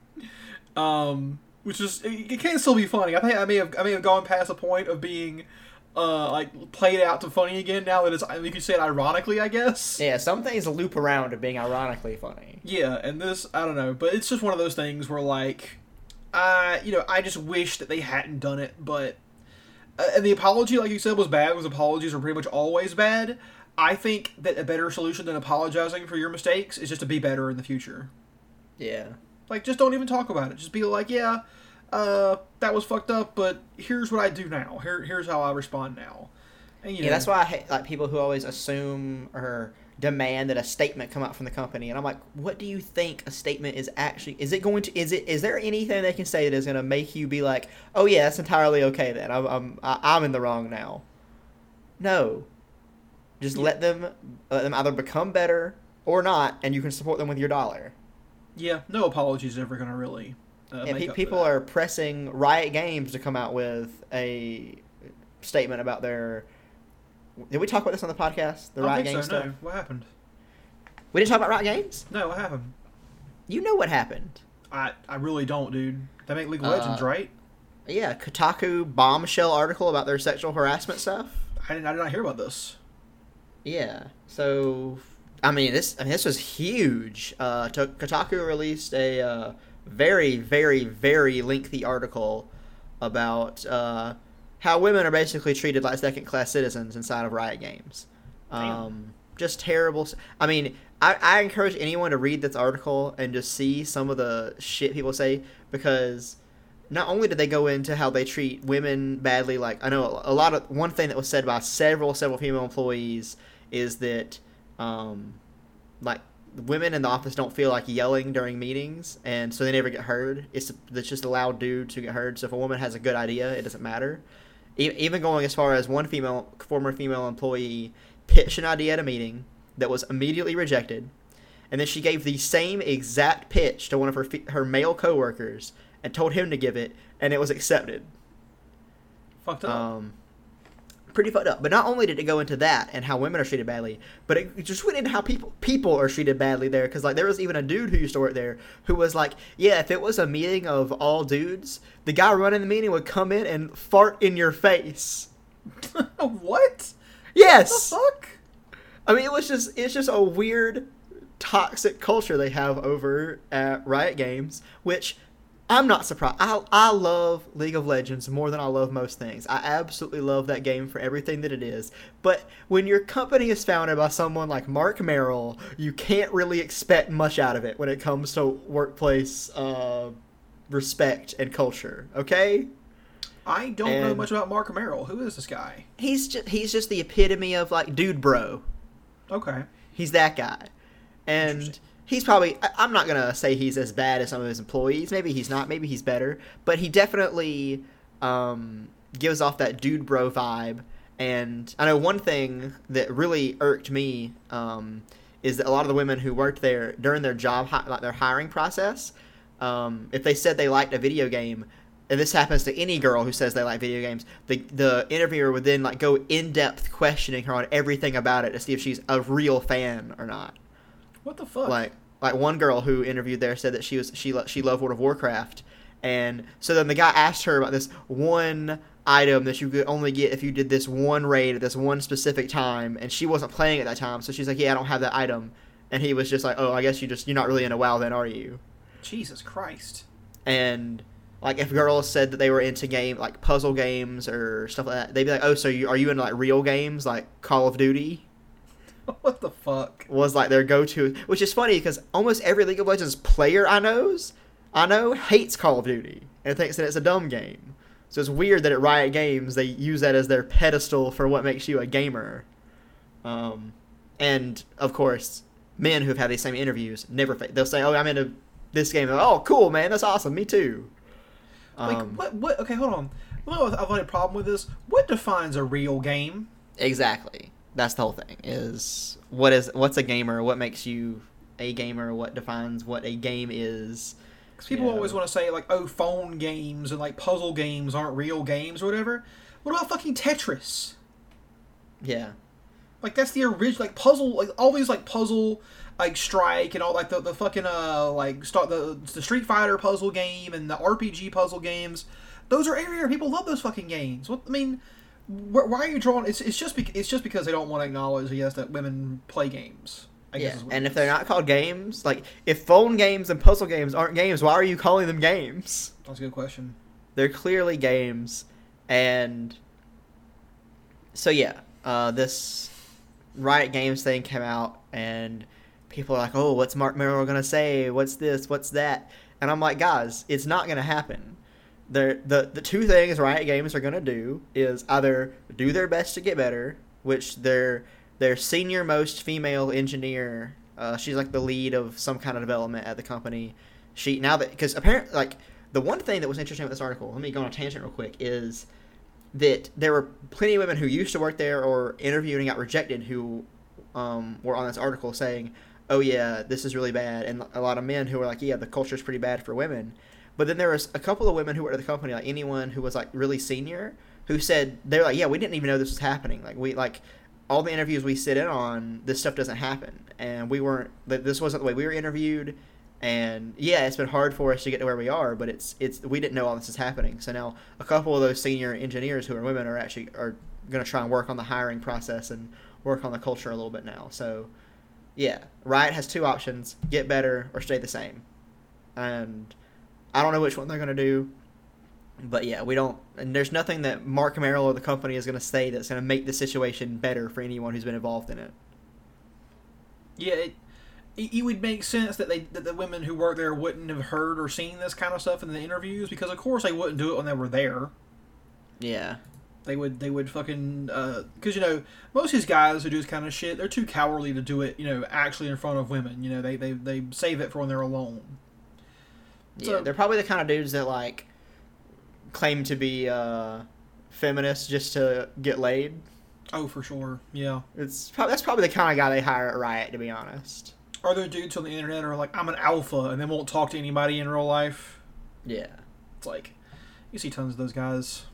um which is it, it can still be funny i think i may have i may have gone past the point of being uh like played out to funny again now that it's you could say it ironically i guess Yeah, some things loop around to being ironically funny. yeah, and this I don't know, but it's just one of those things where like, uh, you know, I just wish that they hadn't done it. But uh, and the apology, like you said, was bad. Because apologies are pretty much always bad. I think that a better solution than apologizing for your mistakes is just to be better in the future. Yeah. Like, just don't even talk about it. Just be like, yeah, uh, that was fucked up, but here's what I do now. Here, here's how I respond now. And, you Yeah, know, that's why I hate like people who always assume or demand that a statement come out from the company, and I'm like, what do you think a statement is actually? Is it going to? Is it? Is there anything they can say that is going to make you be like, oh yeah, that's entirely okay then? I'm I'm I'm in the wrong now. No, just let them let them either become better or not, and you can support them with your dollar. yeah, no apologies ever gonna really. Uh, Yeah, make pe- people are pressing Riot Games to come out with a statement about their. Did we talk about this on the podcast? The Riot Games so. stuff. No, what happened? We didn't talk about Riot Games. No, what happened? You know what happened? I I really don't, dude. They make League of Uh, Legends, right? Yeah, Kotaku bombshell article about their sexual harassment stuff. I did, I did not hear about this. Yeah. So, I mean, this I mean, this was huge. Uh, to- Kotaku released a uh, very, very, very lengthy article about uh, how women are basically treated like second-class citizens inside of Riot Games. Um, just terrible. I mean, I, I encourage anyone to read this article and just see some of the shit people say because not only did they go into how they treat women badly, like I know a lot of one thing that was said by several several female employees is that um, like women in the office don't feel like yelling during meetings, and so they never get heard. It's it's just a loud dude to get heard. So if a woman has a good idea, it doesn't matter. Even going as far as one female former female employee pitched an idea at a meeting that was immediately rejected, and then she gave the same exact pitch to one of her her male coworkers and told him to give it, and it was accepted. Fucked up. Um, pretty fucked up. But not only did it go into that and how women are treated badly, but it just went into how people people are treated badly there. Because like there was even a dude who used to work there who was like, yeah, if it was a meeting of all dudes, the guy running the meeting would come in and fart in your face. what? Yes. The fuck? I mean, it was just it's just a weird, toxic culture they have over at Riot Games, which I'm not surprised. I I love League of Legends more than I love most things. I absolutely love that game for everything that it is. But when your company is founded by someone like Marc Merrill, you can't really expect much out of it when it comes to workplace uh, respect and culture. Okay. I don't know much about Marc Merrill. Who is this guy? He's just he's just the epitome of like dude bro. Okay. He's that guy. And. He's probably, I- I'm not to say he's as bad as some of his employees. Maybe he's not. Maybe he's better. But he definitely um, gives off that dude bro vibe. And I know one thing that really irked me um, is that a lot of the women who worked there during their job like their hiring process, um, if they said they liked a video game, and this happens to any girl who says they like video games, the the interviewer would then like go in depth questioning her on everything about it to see if she's a real fan or not. What the fuck? Like like one girl who interviewed there said that she was she she loved World of Warcraft, and so then the guy asked her about this one item that you could only get if you did this one raid at this one specific time, and she wasn't playing at that time, so she's like, yeah, I don't have that item, and he was just like, oh, I guess you just you're not really into WoW then, are you? Jesus Christ. And like if girls said that they were into game like puzzle games or stuff like that, they'd be like, oh, so you are you into like real games like Call of Duty? what the fuck? was like their go-to, which is funny because almost every League of Legends player I knows, I know hates Call of Duty and thinks that it's a dumb game. So it's weird that at Riot Games they use that as their pedestal for what makes you a gamer. Um, and of course, men who've had these same interviews never fa- they'll say, "Oh, I'm into this game." Like, oh, cool, man, that's awesome. Me too. Like Um, what? What? Okay, hold on. Well, I've had a problem with this. What defines a real game? Exactly. That's the whole thing. Is what is what's a gamer? What makes you a gamer? What defines what a game is? Because people Yeah. always want to say like, oh, phone games and like puzzle games aren't real games or whatever. What about fucking Tetris? Yeah. Like that's the original like puzzle like all these like puzzle like strike and all like the, the fucking uh like start the the Street Fighter puzzle game and the RPG puzzle games. Those are everywhere. People love those fucking games. What I mean, why are you drawing? It's, it's just it's just because they don't want to acknowledge yes that women play games. I yeah. what And if they're not called games, like if phone games and puzzle games aren't games, why are you calling them games? that's a good question. They're clearly games, and so yeah, uh, this Riot Games thing came out, and people are like, "Oh, what's Marc Merrill gonna say? What's this? What's that?" And I'm like, guys, it's not gonna happen. They're, the the two things Riot Games are gonna do is either do their best to get better, which their their senior most female engineer, uh, she's like the lead of some kind of development at the company. She now that because apparently like the one thing that was interesting with this article, let me go on a tangent real quick, is that there were plenty of women who used to work there or interviewed and got rejected who um, were on this article saying, "Oh yeah, this is really bad," and a lot of men who were like, "Yeah, the culture's pretty bad for women." But then there was a couple of women who were at the company, like anyone who was like really senior, who said they're like, "Yeah, we didn't even know this was happening. Like we like." All the interviews we sit in on, this stuff doesn't happen, and we weren't. This wasn't the way we were interviewed, and yeah, it's been hard for us to get to where we are, but it's it's we didn't know all this is happening. So now a couple of those senior engineers who are women are actually are going to try and work on the hiring process and work on the culture a little bit now. So yeah, Riot has two options: get better or stay the same. And I don't know which one they're going to do, but yeah, we don't. And there's nothing that Marc Merrill or the company is going to say that's going to make the situation better for anyone who's been involved in it. Yeah, it, it, it would make sense that they that the women who work there wouldn't have heard or seen this kind of stuff in the interviews because of course they wouldn't do it when they were there. Yeah. They would they would fucking uh, because you know most of these guys who do this kind of shit they're too cowardly to do it you know actually in front of women you know they they, they save it for when they're alone. Yeah, So- they're probably the kind of dudes that like claim to be uh, feminists just to get laid. Oh, for sure. Yeah. It's that's probably the kind of guy they hire at Riot, to be honest. Are there dudes on the internet who are like I'm an alpha and they won't talk to anybody in real life? Yeah, It's like you see tons of those guys.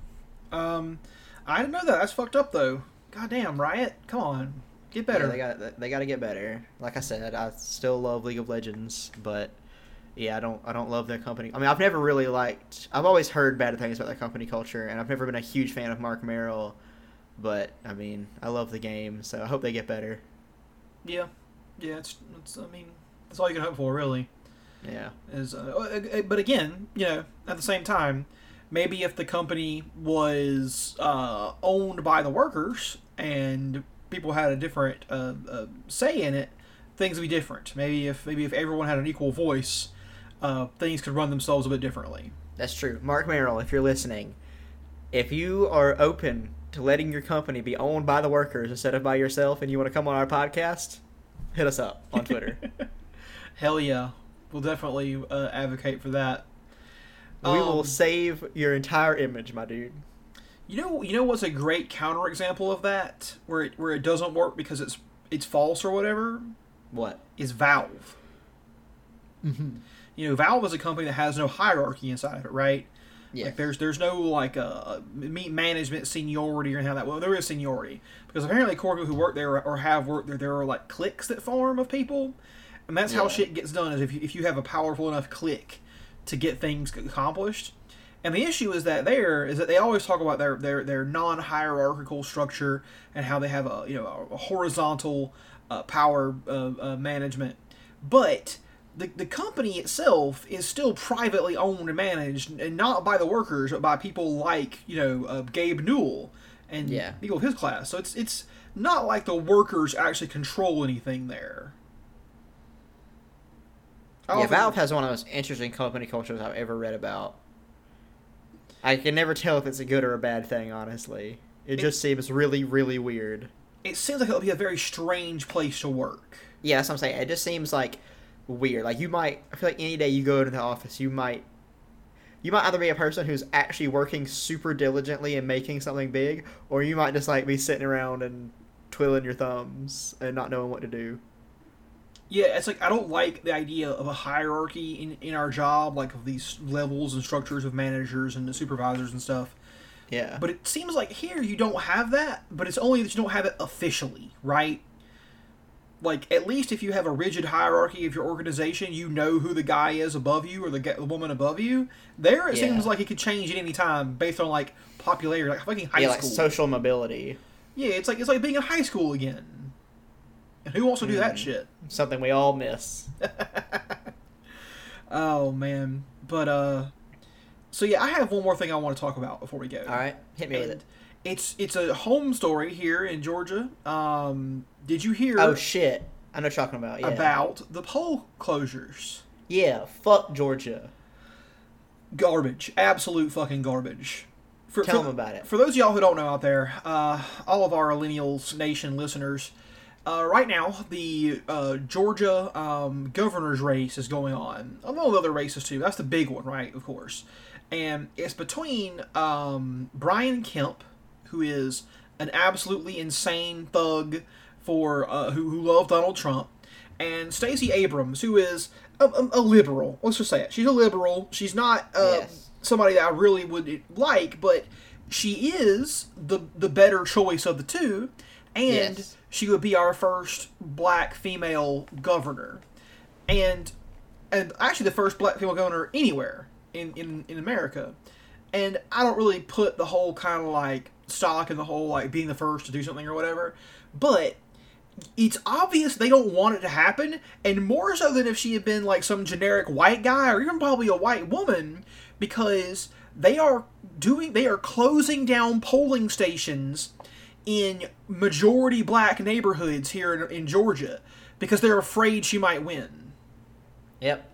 Um, I didn't know that. That's fucked up though. Goddamn, Riot, come on, get better. Yeah, they got they got to get better. Like I said, I still love League of Legends, but yeah, I don't I don't love their company. I mean, I've never really liked. I've always heard bad things about their company culture, and I've never been a huge fan of Marc Merrill. But I mean, I love the game, so I hope they get better. yeah, yeah. It's, it's. I mean, that's all you can hope for, really. Yeah, Is uh, uh, but again, you know, at the same time, maybe if the company was uh, owned by the workers and people had a different uh, uh, say in it, things would be different. Maybe if maybe if everyone had an equal voice, uh, things could run themselves a bit differently. that's true. Marc Merrill, if you're listening, if you are open to letting your company be owned by the workers instead of by yourself, and you want to come on our podcast, hit us up on Twitter. Hell yeah, we'll definitely uh, advocate for that. we will Um, save your entire image, my dude. You know, you know what's a great counterexample of that, where it, where it doesn't work because it's it's false or whatever. What? is Valve. Mm-hmm. You know, Valve is a company that has no hierarchy inside of it, right? Yeah. Like there's there's no like uh, meet management seniority or anything like that. Well, there is seniority because apparently core people who work there or have worked there, there are like cliques that form of people, and that's how shit gets done. Is if you, if you have a powerful enough clique to get things accomplished. And the issue is that there is that they always talk about their their, their non hierarchical structure and how they have a you know a horizontal uh, power uh, uh, management, but the, the company itself is still privately owned and managed, and not by the workers, but by people like you know uh, Gabe Newell and Yeah. people of his class. So it's it's not like the workers actually control anything there. Yeah, Valve has one of the most interesting company cultures I've ever read about. I can never tell if it's a good or a bad thing, honestly. It, just seems really, really weird. It seems like it would be a very strange place to work. Yeah, that's what I'm saying. It just seems like weird. Like you might, I feel like any day you go into the office, you might, you might either be a person who's actually working super diligently and making something big, or you might just like be sitting around and twiddling your thumbs and not knowing what to do. Yeah, it's like I don't like the idea of a hierarchy in, in our job, like of these levels and structures of managers and the supervisors and stuff. Yeah. But it seems like here you don't have that, but it's only that you don't have it officially, right? Like at least if you have a rigid hierarchy of your organization, you know who the guy is above you or the, the woman above you. There, it Yeah. seems like it could change at any time based on like popularity, like fucking high school. yeah, like social mobility. yeah, it's like it's like being in high school again. And who wants to do that Mm. shit? Something we all miss. Oh man, but uh, so yeah, I have one more thing I want to talk about before we go. All right, hit me with it. It's it's a home story here in Georgia. Um, did you hear Oh shit! I know what you're talking about. Yeah. about the poll closures? Yeah. Fuck Georgia. Garbage, absolute fucking garbage. For, Tell for, them about it. For those of y'all who don't know out there, uh, all of our Millennials Nation listeners, uh, right now the uh, Georgia um, governor's race is going on, among other races too. That's the big one, right? Of course, and it's between um, Brian Kemp, who is an absolutely insane thug for uh, who who loved Donald Trump, and Stacey Abrams, who is a, a, a liberal. Let's just say it. She's a liberal. She's not uh, Yes. somebody that I really would like, but she is the the better choice of the two, and Yes. she would be our first black female governor, and and actually the first black female governor anywhere in in, in America. And I don't really put the whole kind of like stock in the whole like being the first to do something or whatever, but it's obvious they don't want it to happen, and more so than if she had been like some generic white guy or even probably a white woman, because they are doing they are closing down polling stations in majority black neighborhoods here in, in Georgia because they're afraid she might win Yep.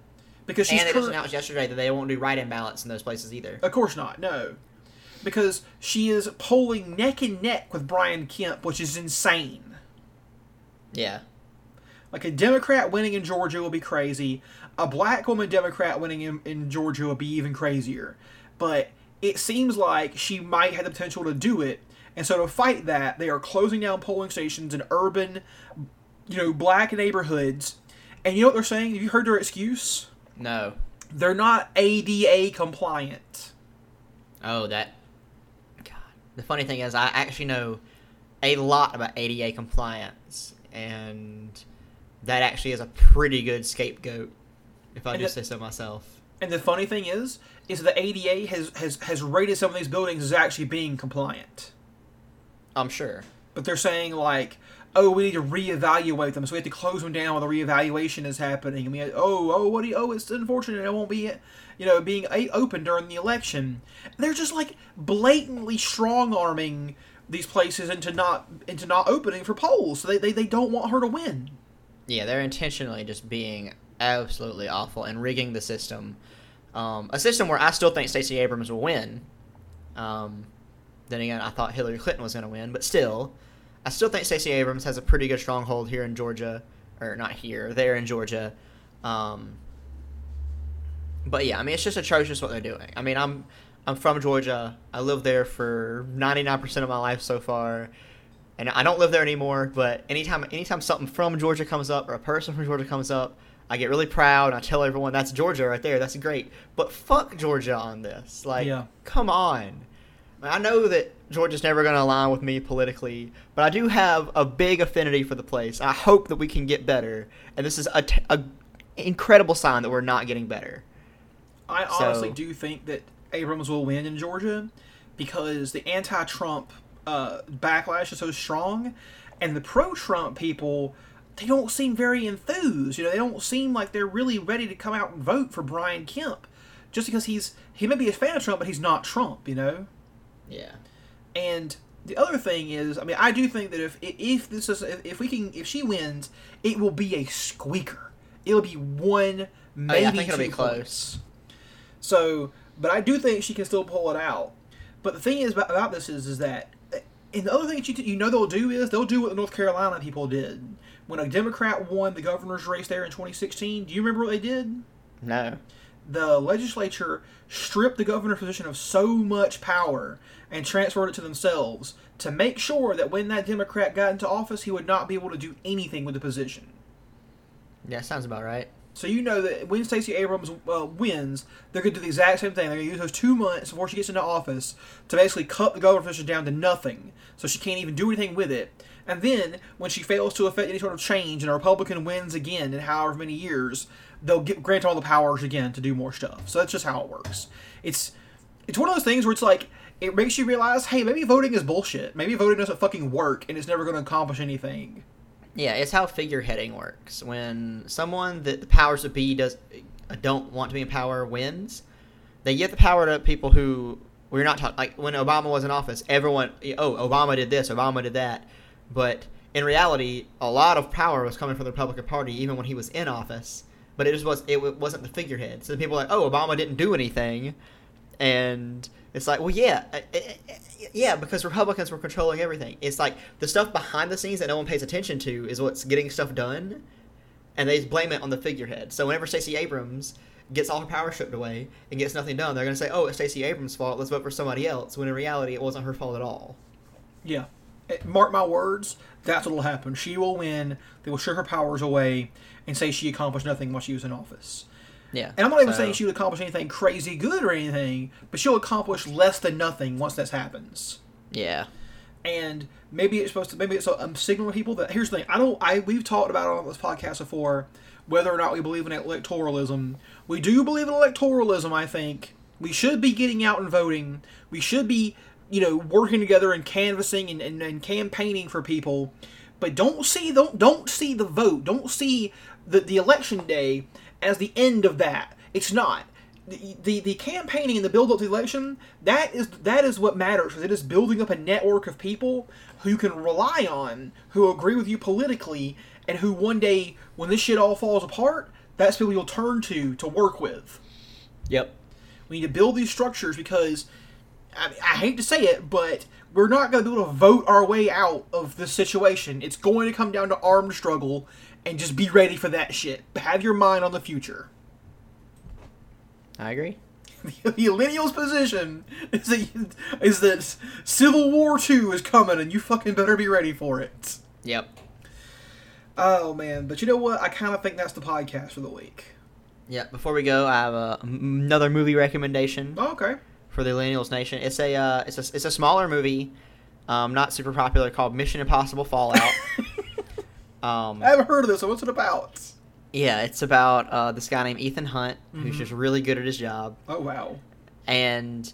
because she's and they just announced yesterday that they won't do write-in ballots in those places either. Of course not. No, because she is polling neck and neck with Brian Kemp, which is insane. Yeah. Like a Democrat winning in Georgia will be crazy. A black woman Democrat winning in, in Georgia will be even crazier. But it seems like she might have the potential to do it. And so to fight that, they are closing down polling stations in urban, you know, black neighborhoods. And you know what they're saying? Have you heard their excuse? No. They're not ADA compliant. Oh, that. The funny thing is, I actually know a lot about ADA compliance, and that actually is a pretty good scapegoat, if I And do the- say so myself. And the funny thing is, is the ADA has, has, has rated some of these buildings as actually being compliant. I'm sure. But they're saying like, oh, we need to reevaluate them, so we have to close them down while the reevaluation is happening. And we oh, oh, what do you, oh, it's unfortunate it won't be, you know, being open during the election. And they're just like blatantly strong arming these places into not into not opening for polls. So they, they, they don't want her to win. Yeah, they're intentionally just being absolutely awful and rigging the system. Um, a system where I still think Stacey Abrams will win. Um, then again, I thought Hillary Clinton was going to win, but still, I still think Stacey Abrams has a pretty good stronghold here in Georgia, or not here, there in Georgia. Um, but yeah, I mean, it's just atrocious what they're doing. I mean, I'm I'm from Georgia. I lived there for 99% of my life so far. and I don't live there anymore. But anytime anytime something from Georgia comes up or a person from Georgia comes up, I get really proud. and I tell everyone that's Georgia right there. That's great. But fuck Georgia on this. Like, Yeah. come on. I know that Georgia's never going to align with me politically, but I do have a big affinity for the place. I hope that we can get better, and this is a, t- a incredible sign that we're not getting better. I honestly do think that Abrams will win in Georgia because the anti-Trump uh, backlash is so strong, and the pro-Trump people they don't seem very enthused. You know, they don't seem like they're really ready to come out and vote for Brian Kemp, just because he's he may be a fan of Trump, but he's not Trump. You know. Yeah. And the other thing is, I mean, I do think that if if this is if, if we can if she wins, it will be a squeaker. It'll be one oh, maybe Oh, I think it'll be close. points. So, but I do think she can still pull it out. But the thing is about, about this is is that, and the other thing that you, you know they'll do is they'll do what the North Carolina people did when a Democrat won the governor's race there in 2016. Do you remember what they did? No. The legislature stripped the governor's position of so much power and transferred it to themselves to make sure that when that Democrat got into office, he would not be able to do anything with the position. Yeah, sounds about right. So you know that when Stacey Abrams uh, wins, they're going to do the exact same thing. They're going to use those two months before she gets into office to basically cut the governor's position down to nothing, so she can't even do anything with it. And then when she fails to affect any sort of change and a Republican wins again in however many years, they'll get, grant all the powers again to do more stuff. So that's just how it works. It's it's one of those things where it's like it makes you realize, hey, maybe voting is bullshit. Maybe voting doesn't fucking work, and it's never going to accomplish anything. Yeah, it's how figureheading works. When someone that the powers that be does uh, don't want to be in power wins, they give the power to people who we're not talking. Like when Obama was in office, everyone, oh, Obama did this, Obama did that, but in reality, a lot of power was coming from the Republican Party even when he was in office. But it just was it wasn't the figurehead. So people were like, oh, Obama didn't do anything, and it's like, well, yeah, yeah, because Republicans were controlling everything. It's like the stuff behind the scenes that no one pays attention to is what's getting stuff done, and they blame it on the figurehead. So whenever Stacey Abrams gets all her power stripped away and gets nothing done, they're going to say, oh, it's Stacey Abrams' fault. Let's vote for somebody else. When in reality, it wasn't her fault at all. Yeah. Mark my words, that's what will happen. She will win. They will strip her powers away and say she accomplished nothing while she was in office. Yeah. And I'm not even So- saying she would accomplish anything crazy good or anything, but she'll accomplish less than nothing once this happens. Yeah. And maybe it's supposed to maybe it's a um, signal to people that here's the thing. I don't I we've talked about it on this podcast before whether or not we believe in electoralism. We do believe in electoralism, I think. We should be getting out and voting. We should be, you know, working together and canvassing and, and, and campaigning for people. But don't see don't don't see the vote. Don't see the, the election day as the end of that. It's not. The, the, the campaigning and the build up to the election that is that is what matters because it is building up a network of people who you can rely on who agree with you politically and who one day when this shit all falls apart that's people you'll turn to to work with Yep. we need to build these structures because I, I hate to say it, but we're not going to be able to vote our way out of this situation. It's going to come down to armed struggle, and just be ready for that shit. Have your mind on the future. I agree. the millennials' position is that, is that Civil War Two is coming, and you fucking better be ready for it. Yep. Oh man, but you know what? I kind of think that's the podcast for the week. Yeah. Before we go, I have a, another movie recommendation. Oh, okay. For the Millennials Nation. It's a uh, it's a it's a smaller movie, um, not super popular, called Mission Impossible Fallout. um, I haven't heard of this. What's it about? yeah, it's about uh, this guy named Ethan Hunt who's Mhm. just really good at his job. Oh wow. And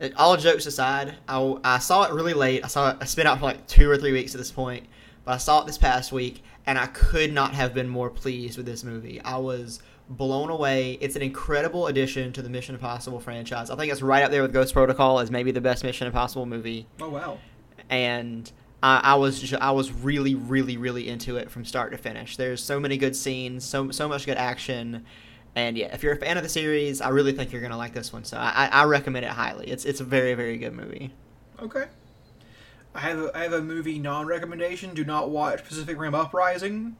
uh, all jokes aside, I, I saw it really late. I saw it. I spent out for like two or three weeks at this point, but I saw it this past week, and I could not have been more pleased with this movie. I was blown away. It's an incredible addition to the Mission Impossible franchise. I think it's right up there with Ghost Protocol as maybe the best Mission Impossible movie. Oh wow. And I, I was ju- I was really really really into it from start to finish. There's so many good scenes, so so much good action. And yeah, if you're a fan of the series, I really think you're gonna like this one. So I, I recommend it highly. It's it's a very very good movie. Okay. I have a, I have a movie non-recommendation. Do not watch Pacific Rim Uprising.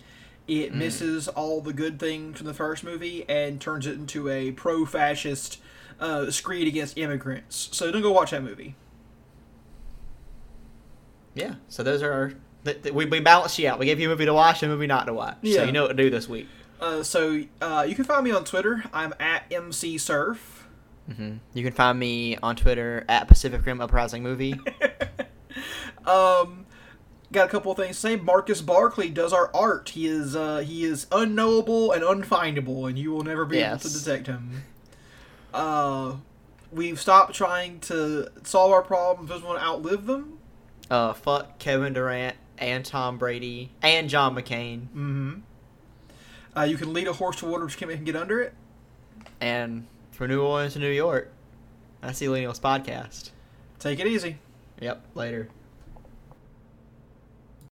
It misses all the good things from the first movie and turns it into a pro-fascist uh, screed against immigrants. So don't go watch that movie. yeah, so those are our. Th- th- we, we balance you out. We gave you a movie to watch and a movie not to watch. Yeah. So you know what to do this week. Uh, so uh, you can find me on Twitter. I'm at MC Surf. hmm You can find me on Twitter at Pacific Rim Uprising Movie. um, got a couple of things to say. Marcus Barkley does our art. He is uh, he is unknowable and unfindable, and you will never be able to detect him. Uh, we've stopped trying to solve our problems. Just want to outlive them. uh, fuck Kevin Durant and Tom Brady and John McCain Mm-hmm. Uh, you can lead a horse to water, but you can't make him get under it. and from New Orleans to New York. That's the Millennials Podcast. Take it easy. Yep. Later.